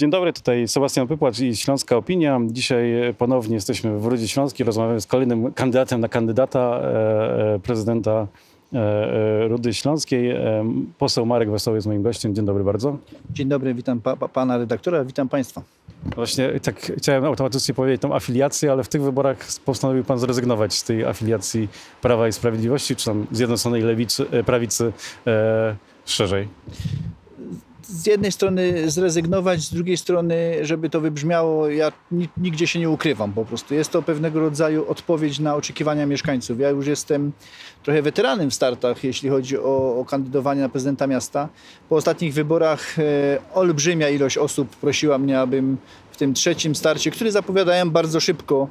Dzień dobry, tutaj Sebastian Pypłacz i Śląska Opinia. Dzisiaj ponownie jesteśmy w Rudzie Śląskiej, rozmawiamy z kolejnym kandydatem na kandydata e, e, prezydenta e, Rudy Śląskiej. Poseł Marek Wesoły jest moim gościem. Dzień dobry bardzo. Dzień dobry, witam pa, pa, pana redaktora, witam państwa. Właśnie tak chciałem automatycznie powiedzieć tą afiliację, ale w tych wyborach postanowił pan zrezygnować z tej afiliacji Prawa i Sprawiedliwości, czy tam Zjednoczonej Lewicy, Prawicy e, szerzej z jednej strony zrezygnować, z drugiej strony, żeby to wybrzmiało, ja nigdzie się nie ukrywam po prostu. Jest to pewnego rodzaju odpowiedź na oczekiwania mieszkańców. Ja już jestem trochę weteranem w startach, jeśli chodzi o, o kandydowanie na prezydenta miasta. Po ostatnich wyborach e, olbrzymia ilość osób prosiła mnie, abym w tym trzecim starcie, który zapowiadałem bardzo szybko,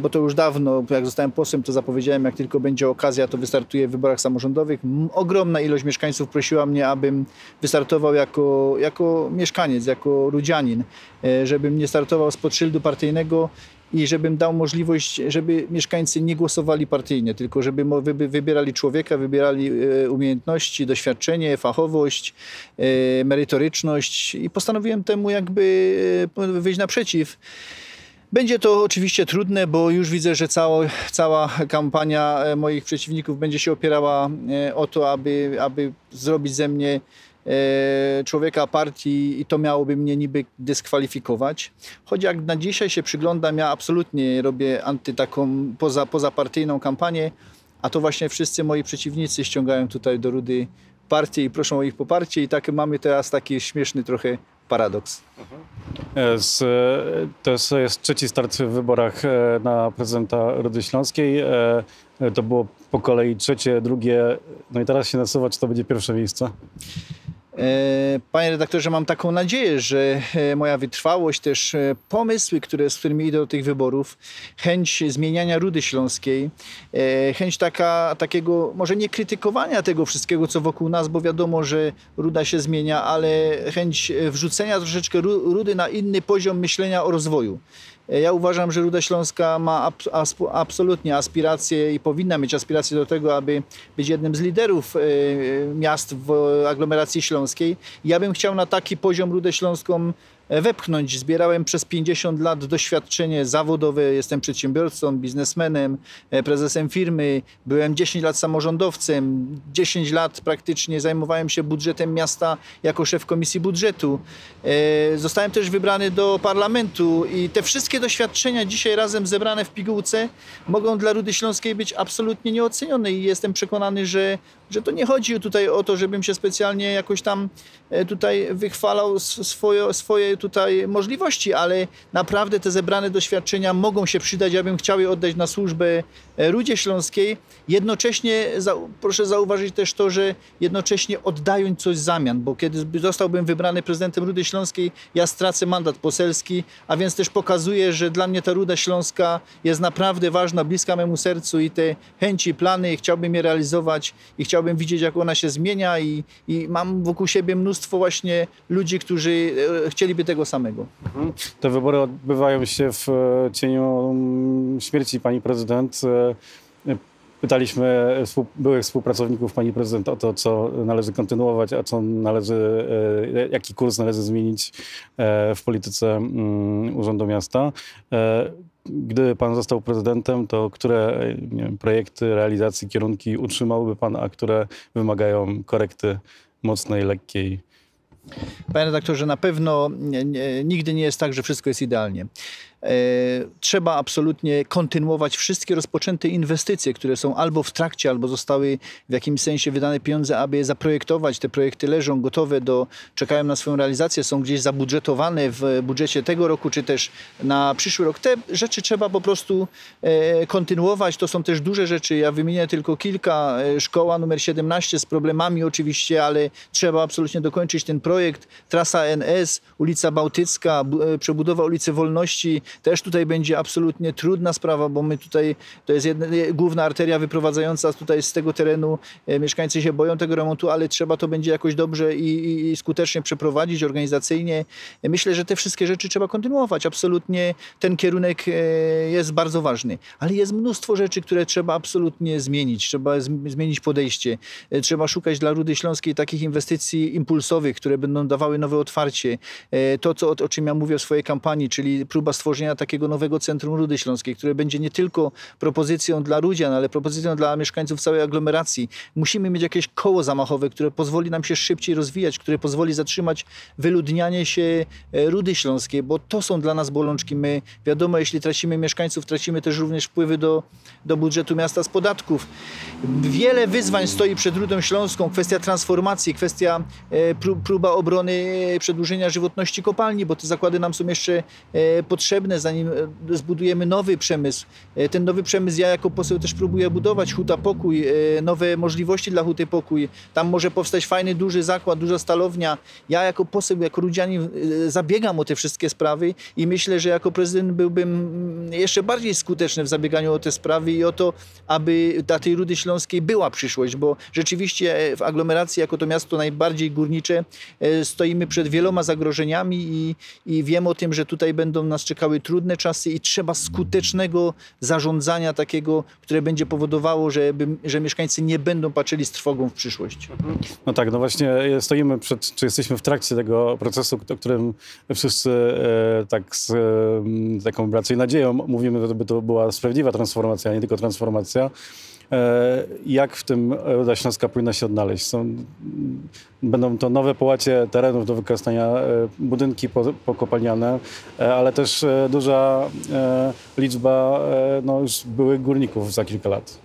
bo to już dawno, jak zostałem posłem, to zapowiedziałem, jak tylko będzie okazja, to wystartuję w wyborach samorządowych. Ogromna ilość mieszkańców prosiła mnie, abym wystartował jako, jako mieszkaniec, jako rudzianin, e, żebym nie startował spod szyldu partyjnego i żebym dał możliwość, żeby mieszkańcy nie głosowali partyjnie, tylko żeby wybierali człowieka, wybierali e, umiejętności, doświadczenie, fachowość, merytoryczność i postanowiłem temu jakby wyjść naprzeciw. Będzie to oczywiście trudne, bo już widzę, że cała, cała kampania e, moich przeciwników będzie się opierała e, o to, aby, aby zrobić ze mnie e, człowieka partii i to miałoby mnie niby dyskwalifikować. Choć jak na dzisiaj się przyglądam, ja absolutnie robię anty taką poza, pozapartyjną kampanię, a to właśnie wszyscy moi przeciwnicy ściągają tutaj do Rudy partię i proszą o ich poparcie i tak mamy teraz taki śmieszny trochę paradoks. E, z, to jest, trzeci start w wyborach e, na prezydenta Rudy Śląskiej. E, to było po kolei trzecie, drugie, no i teraz się nasuwa, czy to będzie pierwsze miejsce? E, panie redaktorze, mam taką nadzieję, że e, moja wytrwałość, też e, pomysły, które, z którymi idę do tych wyborów, chęć zmieniania Rudy Śląskiej, chęć taka, takiego, może nie krytykowania tego wszystkiego, co wokół nas, bo wiadomo, że Ruda się zmienia, ale chęć wrzucenia troszeczkę Rudy na inny poziom myślenia o rozwoju. Ja uważam, że Ruda Śląska ma absolutnie aspiracje i powinna mieć aspiracje do tego, aby być jednym z liderów e, miast w aglomeracji śląskiej. Ja bym chciał na taki poziom Rudę Śląską E, wepchnąć. Zbierałem przez 50 lat doświadczenie zawodowe, jestem przedsiębiorcą, biznesmenem, e, prezesem firmy, byłem 10 lat samorządowcem, 10 lat praktycznie zajmowałem się budżetem miasta jako szef komisji budżetu. E, zostałem też wybrany do parlamentu i te wszystkie doświadczenia dzisiaj razem zebrane w pigułce mogą dla Rudy Śląskiej być absolutnie nieocenione i jestem przekonany, że, że to nie chodzi tutaj o to, żebym się specjalnie jakoś tam tutaj wychwalał swoje, swoje tutaj możliwości, ale naprawdę te zebrane doświadczenia mogą się przydać. Ja bym chciał je oddać na służbę e, Rudzie Śląskiej. Jednocześnie proszę zauważyć też to, że jednocześnie oddając coś w zamian, bo kiedy zostałbym wybrany prezydentem Rudy Śląskiej, ja stracę mandat poselski, a więc też pokazuję, że dla mnie ta Ruda Śląska jest naprawdę ważna, bliska memu sercu i te chęci, plany chciałbym je realizować i chciałbym widzieć, jak ona się zmienia i, i mam wokół siebie mnóstwo właśnie ludzi, którzy e, tego samego. Mhm. Te wybory odbywają się w e, cieniu mm, śmierci pani prezydent. E, pytaliśmy byłych współpracowników pani prezydent o to, co należy kontynuować, a co należy, e, jaki kurs należy zmienić w polityce mm, Urzędu Miasta. Gdyby pan został prezydentem, to które wiem, projekty, realizacji, kierunki utrzymałby pan, a które wymagają korekty mocnej, lekkiej? Panie redaktorze, na pewno nigdy nie jest tak, że wszystko jest idealnie. E, trzeba absolutnie kontynuować wszystkie rozpoczęte inwestycje, które są albo w trakcie, albo zostały w jakimś sensie wydane pieniądze, aby je zaprojektować. Te projekty leżą gotowe do, czekają na swoją realizację, są gdzieś zabudżetowane w budżecie tego roku, czy też na przyszły rok. Te rzeczy trzeba po prostu e, kontynuować. To są też duże rzeczy. Ja wymienię tylko kilka. E, szkoła numer 17 z problemami oczywiście, ale trzeba absolutnie dokończyć ten projekt. Trasa NS, ulica Bałtycka, przebudowa ulicy Wolności, Też tutaj będzie absolutnie trudna sprawa, bo my tutaj, to jest jedna, główna arteria wyprowadzająca tutaj z tego terenu. E, mieszkańcy się boją tego remontu, ale trzeba to będzie jakoś dobrze i, i skutecznie przeprowadzić organizacyjnie. E, myślę, że te wszystkie rzeczy trzeba kontynuować. Absolutnie ten kierunek e, jest bardzo ważny, ale jest mnóstwo rzeczy, które trzeba absolutnie zmienić. Trzeba zmienić podejście. Trzeba szukać dla Rudy Śląskiej takich inwestycji impulsowych, które będą dawały nowe otwarcie. To, co, o czym ja mówię w swojej kampanii, czyli próba stworzenia takiego nowego centrum Rudy Śląskiej, które będzie nie tylko propozycją dla Rudzian, ale propozycją dla mieszkańców całej aglomeracji. Musimy mieć jakieś koło zamachowe, które pozwoli nam się szybciej rozwijać, które pozwoli zatrzymać wyludnianie się e, Rudy Śląskiej, bo to są dla nas bolączki. My, wiadomo, jeśli tracimy mieszkańców, tracimy też również wpływy do, do budżetu miasta z podatków. Wiele wyzwań stoi przed Rudą Śląską. Kwestia transformacji, kwestia e, próba obrony e, przedłużenia żywotności kopalni, bo te zakłady nam są jeszcze potrzebne, zanim zbudujemy nowy przemysł. Ten nowy przemysł ja jako poseł też próbuję budować. Huta Pokój, nowe możliwości dla Huty Pokój. Tam może powstać fajny, duży zakład, duża stalownia. Ja jako poseł, jako Rudzianin zabiegam o te wszystkie sprawy i myślę, że jako prezydent byłbym jeszcze bardziej skuteczny w zabieganiu o te sprawy i o to, aby dla tej Rudy Śląskiej była przyszłość, bo rzeczywiście w aglomeracji, jako to miasto najbardziej górnicze, stoimy przed wieloma zagrożeniami i, i wiem o tym, że tutaj będą nas czekały trudne czasy i trzeba skutecznego zarządzania takiego, które będzie powodowało, żeby, że mieszkańcy nie będą patrzyli z trwogą w przyszłość. No tak, no właśnie stoimy przed, czy jesteśmy w trakcie tego procesu, o którym wszyscy e, tak z e, taką raczej nadzieją mówimy, żeby to była sprawiedliwa transformacja, a nie tylko transformacja. E, jak w tym Ruda Śląska powinna się odnaleźć? Są, będą to nowe połacie terenów do wykorzystania, e, budynki pokopalniane, e, ale też duża liczba no, już byłych górników za kilka lat.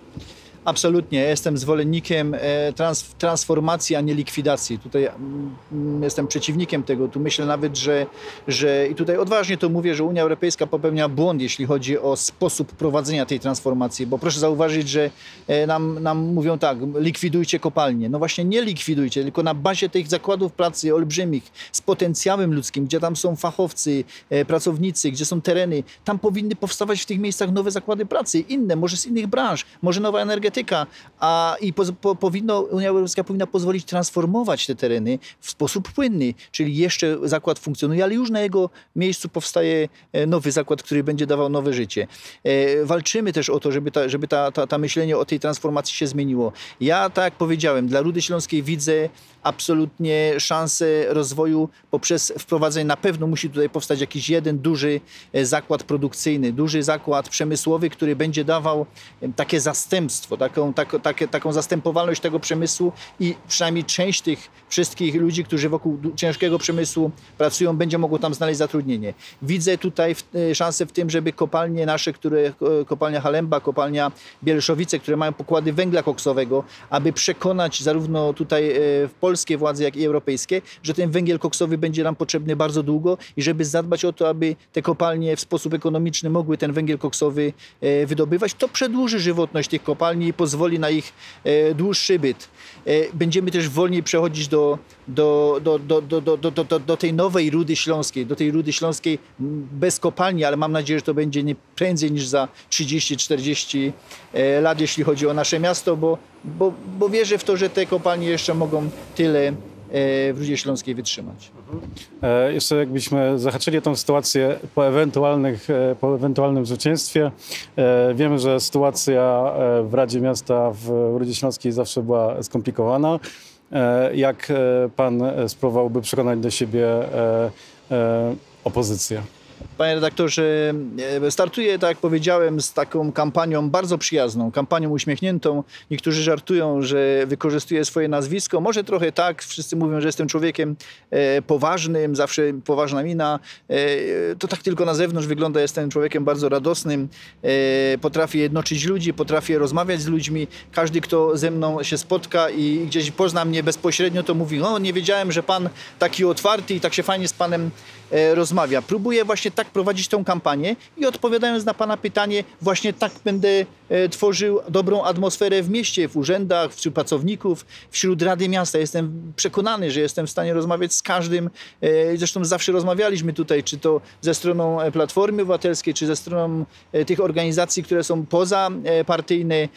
Absolutnie, jestem zwolennikiem e, trans, transformacji, a nie likwidacji. Tutaj mm, jestem przeciwnikiem tego. Tu myślę nawet, że, że i tutaj odważnie to mówię, że Unia Europejska popełnia błąd, jeśli chodzi o sposób prowadzenia tej transformacji, bo proszę zauważyć, że e, nam, nam mówią tak, likwidujcie kopalnie. No właśnie nie likwidujcie, tylko na bazie tych zakładów pracy olbrzymich, z potencjałem ludzkim, gdzie tam są fachowcy, e, pracownicy, gdzie są tereny, tam powinny powstawać w tych miejscach nowe zakłady pracy, inne, może z innych branż, może nowa energetyka, energetyka, a i po, po, powinno, Unia Europejska powinna pozwolić transformować te tereny w sposób płynny, czyli jeszcze zakład funkcjonuje, ale już na jego miejscu powstaje e, nowy zakład, który będzie dawał nowe życie. E, walczymy też o to, żeby, ta, żeby ta, ta, ta myślenie o tej transformacji się zmieniło. Ja, tak jak powiedziałem, dla Rudy Śląskiej widzę absolutnie szansę rozwoju poprzez wprowadzenie, na pewno musi tutaj powstać jakiś jeden duży e, zakład produkcyjny, duży zakład przemysłowy, który będzie dawał takie zastępstwo, taką, tak, takie, taką zastępowalność tego przemysłu i przynajmniej część tych wszystkich ludzi, którzy wokół ciężkiego przemysłu pracują, będzie mogło tam znaleźć zatrudnienie. Widzę tutaj e, szansę w tym, żeby kopalnie nasze, które, kopalnia Halemba, kopalnia Bielszowice, które mają pokłady węgla koksowego, aby przekonać zarówno tutaj w Polsce, polskie władze, jak i europejskie, że ten węgiel koksowy będzie nam potrzebny bardzo długo i żeby zadbać o to, aby te kopalnie w sposób ekonomiczny mogły ten węgiel koksowy e, wydobywać, to przedłuży żywotność tych kopalni nie pozwoli na ich e, dłuższy byt. E, będziemy też wolniej przechodzić do, do, do, do, do, do, do, do tej nowej rudy śląskiej, do tej rudy śląskiej mm, bez kopalni, ale mam nadzieję, że to będzie nie prędzej niż za 30-40 e, lat, jeśli chodzi o nasze miasto, bo, bo, bo wierzę w to, że te kopalnie jeszcze mogą tyle w Rudzie Śląskiej wytrzymać. E, jeszcze jakbyśmy zahaczyli tą sytuację po, ewentualnych, e, po ewentualnym zwycięstwie. E, wiemy, że sytuacja e, w Radzie Miasta w Rudzie Śląskiej zawsze była skomplikowana. E, jak pan spróbowałby przekonać do siebie opozycję? Panie redaktorze, e, startuję, tak jak powiedziałem, z taką kampanią bardzo przyjazną, kampanią uśmiechniętą. Niektórzy żartują, że wykorzystuję swoje nazwisko. Może trochę tak, wszyscy mówią, że jestem człowiekiem e, poważnym, zawsze poważna mina. E, to tak tylko na zewnątrz wygląda, jestem człowiekiem bardzo radosnym. Potrafię jednoczyć ludzi, potrafię rozmawiać z ludźmi. Każdy, kto ze mną się spotka i gdzieś pozna mnie bezpośrednio, to mówi, no nie wiedziałem, że pan taki otwarty i tak się fajnie z panem rozmawia. Próbuję właśnie tak prowadzić tą kampanię i odpowiadając na Pana pytanie, właśnie tak będę e, tworzył dobrą atmosferę w mieście, w urzędach, wśród pracowników, wśród Rady Miasta. Jestem przekonany, że jestem w stanie rozmawiać z każdym. e, Zresztą zawsze rozmawialiśmy tutaj, czy to ze stroną e, Platformy Obywatelskiej, czy ze stroną e, tych organizacji, które są pozapartyjne, e,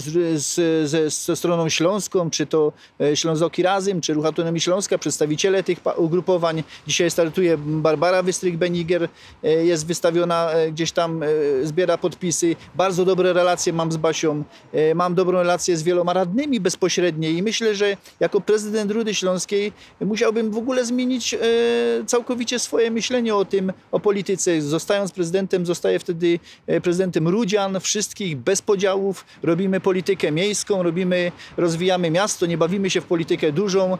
z, z, ze, ze stroną śląską, czy to e, Ślązoki Razem, czy Ruch Autonomii Śląska, przedstawiciele tych ugrupowań. Dzisiaj startuje Barbara Wystrych-Beniger, e, jest wystawiona e, gdzieś tam, e, zbiera podpisy. Bardzo dobre relacje mam z Basią, mam dobrą relację z wieloma radnymi bezpośrednie i myślę, że jako prezydent Rudy Śląskiej musiałbym w ogóle zmienić całkowicie swoje myślenie o tym, o polityce. Zostając prezydentem, zostaję wtedy prezydentem Rudzian, wszystkich, bez podziałów. Robimy politykę miejską, robimy, rozwijamy miasto, nie bawimy się w politykę dużą.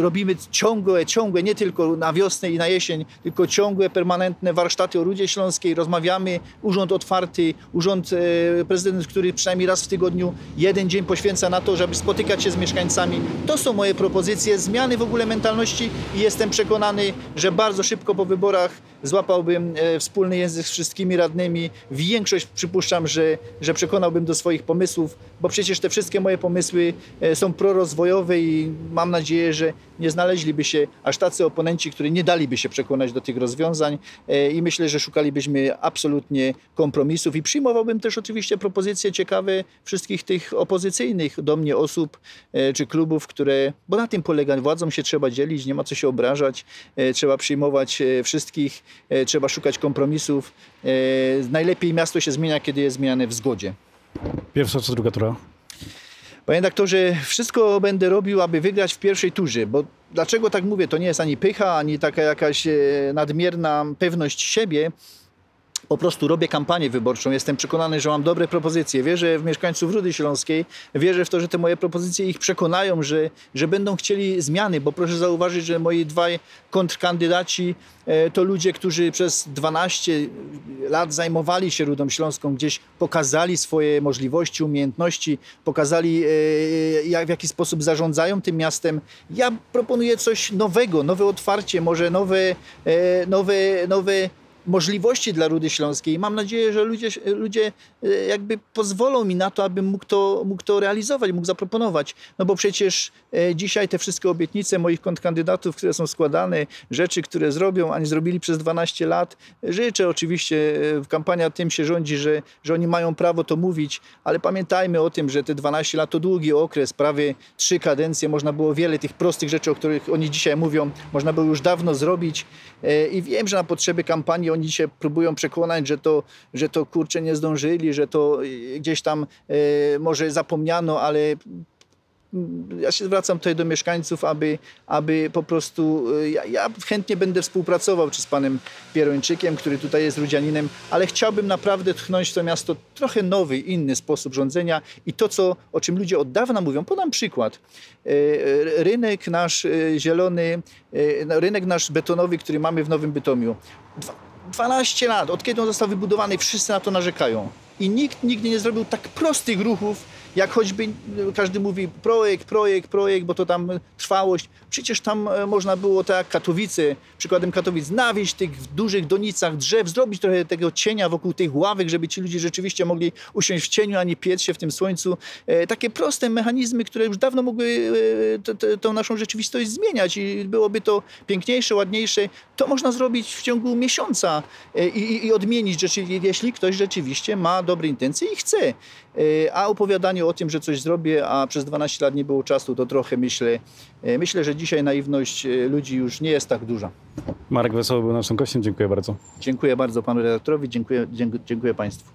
Robimy ciągłe, ciągłe, nie tylko na wiosnę i na jesień, tylko ciągłe, permanentne warsztaty o Rudzie Śląskiej. Rozmawiamy, urząd otwarty, urząd, e, prezydent, który przynajmniej raz w tygodniu jeden dzień poświęca na to, żeby spotykać się z mieszkańcami. To są moje propozycje, zmiany w ogóle mentalności i jestem przekonany, że bardzo szybko po wyborach złapałbym e, wspólny język z wszystkimi radnymi. Większość przypuszczam, że, że przekonałbym do swoich pomysłów, bo przecież te wszystkie moje pomysły e, są prorozwojowe i mam nadzieję, że nie znaleźliby się aż tacy oponenci, którzy nie daliby się przekonać do tych rozwiązań e, i myślę, że szukalibyśmy absolutnie kompromisów i przyjmowałbym też oczywiście propozycje ciekawe wszystkich tych opozycyjnych do mnie osób czy klubów, które, bo na tym polega, władzą się trzeba dzielić, nie ma co się obrażać, trzeba przyjmować wszystkich, trzeba szukać kompromisów. E, Najlepiej miasto się zmienia, kiedy jest zmieniane w zgodzie. Pierwsza czy druga tura? Panie doktorze, wszystko będę robił, aby wygrać w pierwszej turze, bo dlaczego tak mówię? To nie jest ani pycha, ani taka jakaś e, nadmierna pewność siebie. Po prostu robię kampanię wyborczą. Jestem przekonany, że mam dobre propozycje. Wierzę w mieszkańców Rudy Śląskiej. Wierzę w to, że te moje propozycje ich przekonają, że, że będą chcieli zmiany, bo proszę zauważyć, że moi dwaj kontrkandydaci e, to ludzie, którzy przez 12 lat zajmowali się Rudą Śląską, gdzieś pokazali swoje możliwości, umiejętności, pokazali e, jak, w jaki sposób zarządzają tym miastem. Ja proponuję coś nowego, nowe otwarcie, może nowe, e, nowe, nowe możliwości dla Rudy Śląskiej. Mam nadzieję, że ludzie, ludzie e, jakby pozwolą mi na to, abym mógł to, mógł to realizować, mógł zaproponować. No bo przecież e, dzisiaj te wszystkie obietnice moich kontrkandydatów, które są składane, rzeczy, które zrobią, a nie zrobili przez 12 lat, życzę oczywiście, e, kampania tym się rządzi, że, że oni mają prawo to mówić, ale pamiętajmy o tym, że te 12 lat to długi okres, prawie trzy kadencje, można było wiele tych prostych rzeczy, o których oni dzisiaj mówią, można było już dawno zrobić i wiem, że na potrzeby kampanii oni się próbują przekonać, że to, że to kurczę nie zdążyli, że to e, gdzieś tam e, może zapomniano, ale mm, ja się zwracam tutaj do mieszkańców, aby, aby po prostu, e, ja, ja chętnie będę współpracował czy z panem Pierończykiem, który tutaj jest Rudzianinem, ale chciałbym naprawdę tchnąć w to miasto trochę nowy, inny sposób rządzenia i to, co, o czym ludzie od dawna mówią. Podam przykład. Rynek nasz zielony, no, rynek nasz betonowy, który mamy w Nowym Bytomiu. Dwa- 12 lat, od kiedy on został wybudowany, wszyscy na to narzekają. I nikt nigdy nie zrobił tak prostych ruchów, jak choćby e, każdy mówi projekt, projekt, projekt, bo to tam e, trwałość. Przecież tam e, można było tak jak Katowice, przykładem Katowic, nawieść tych w dużych donicach drzew, zrobić trochę tego cienia wokół tych ławek, żeby ci ludzie rzeczywiście mogli usiąść w cieniu, a nie piec się w tym słońcu. E, Takie proste mechanizmy, które już dawno mogły e, tą naszą rzeczywistość zmieniać i byłoby to piękniejsze, ładniejsze. To można zrobić w ciągu miesiąca e, i, i- odmienić, jeśli ktoś rzeczywiście ma dobre intencje i chce. A opowiadanie o tym, że coś zrobię, a przez 12 lat nie było czasu, to trochę myślę, e, myślę, że dzisiaj naiwność e, ludzi już nie jest tak duża. Marek Wesoły był naszym gościem. Dziękuję bardzo. Dziękuję bardzo panu redaktorowi, dziękuję, dziękuję państwu.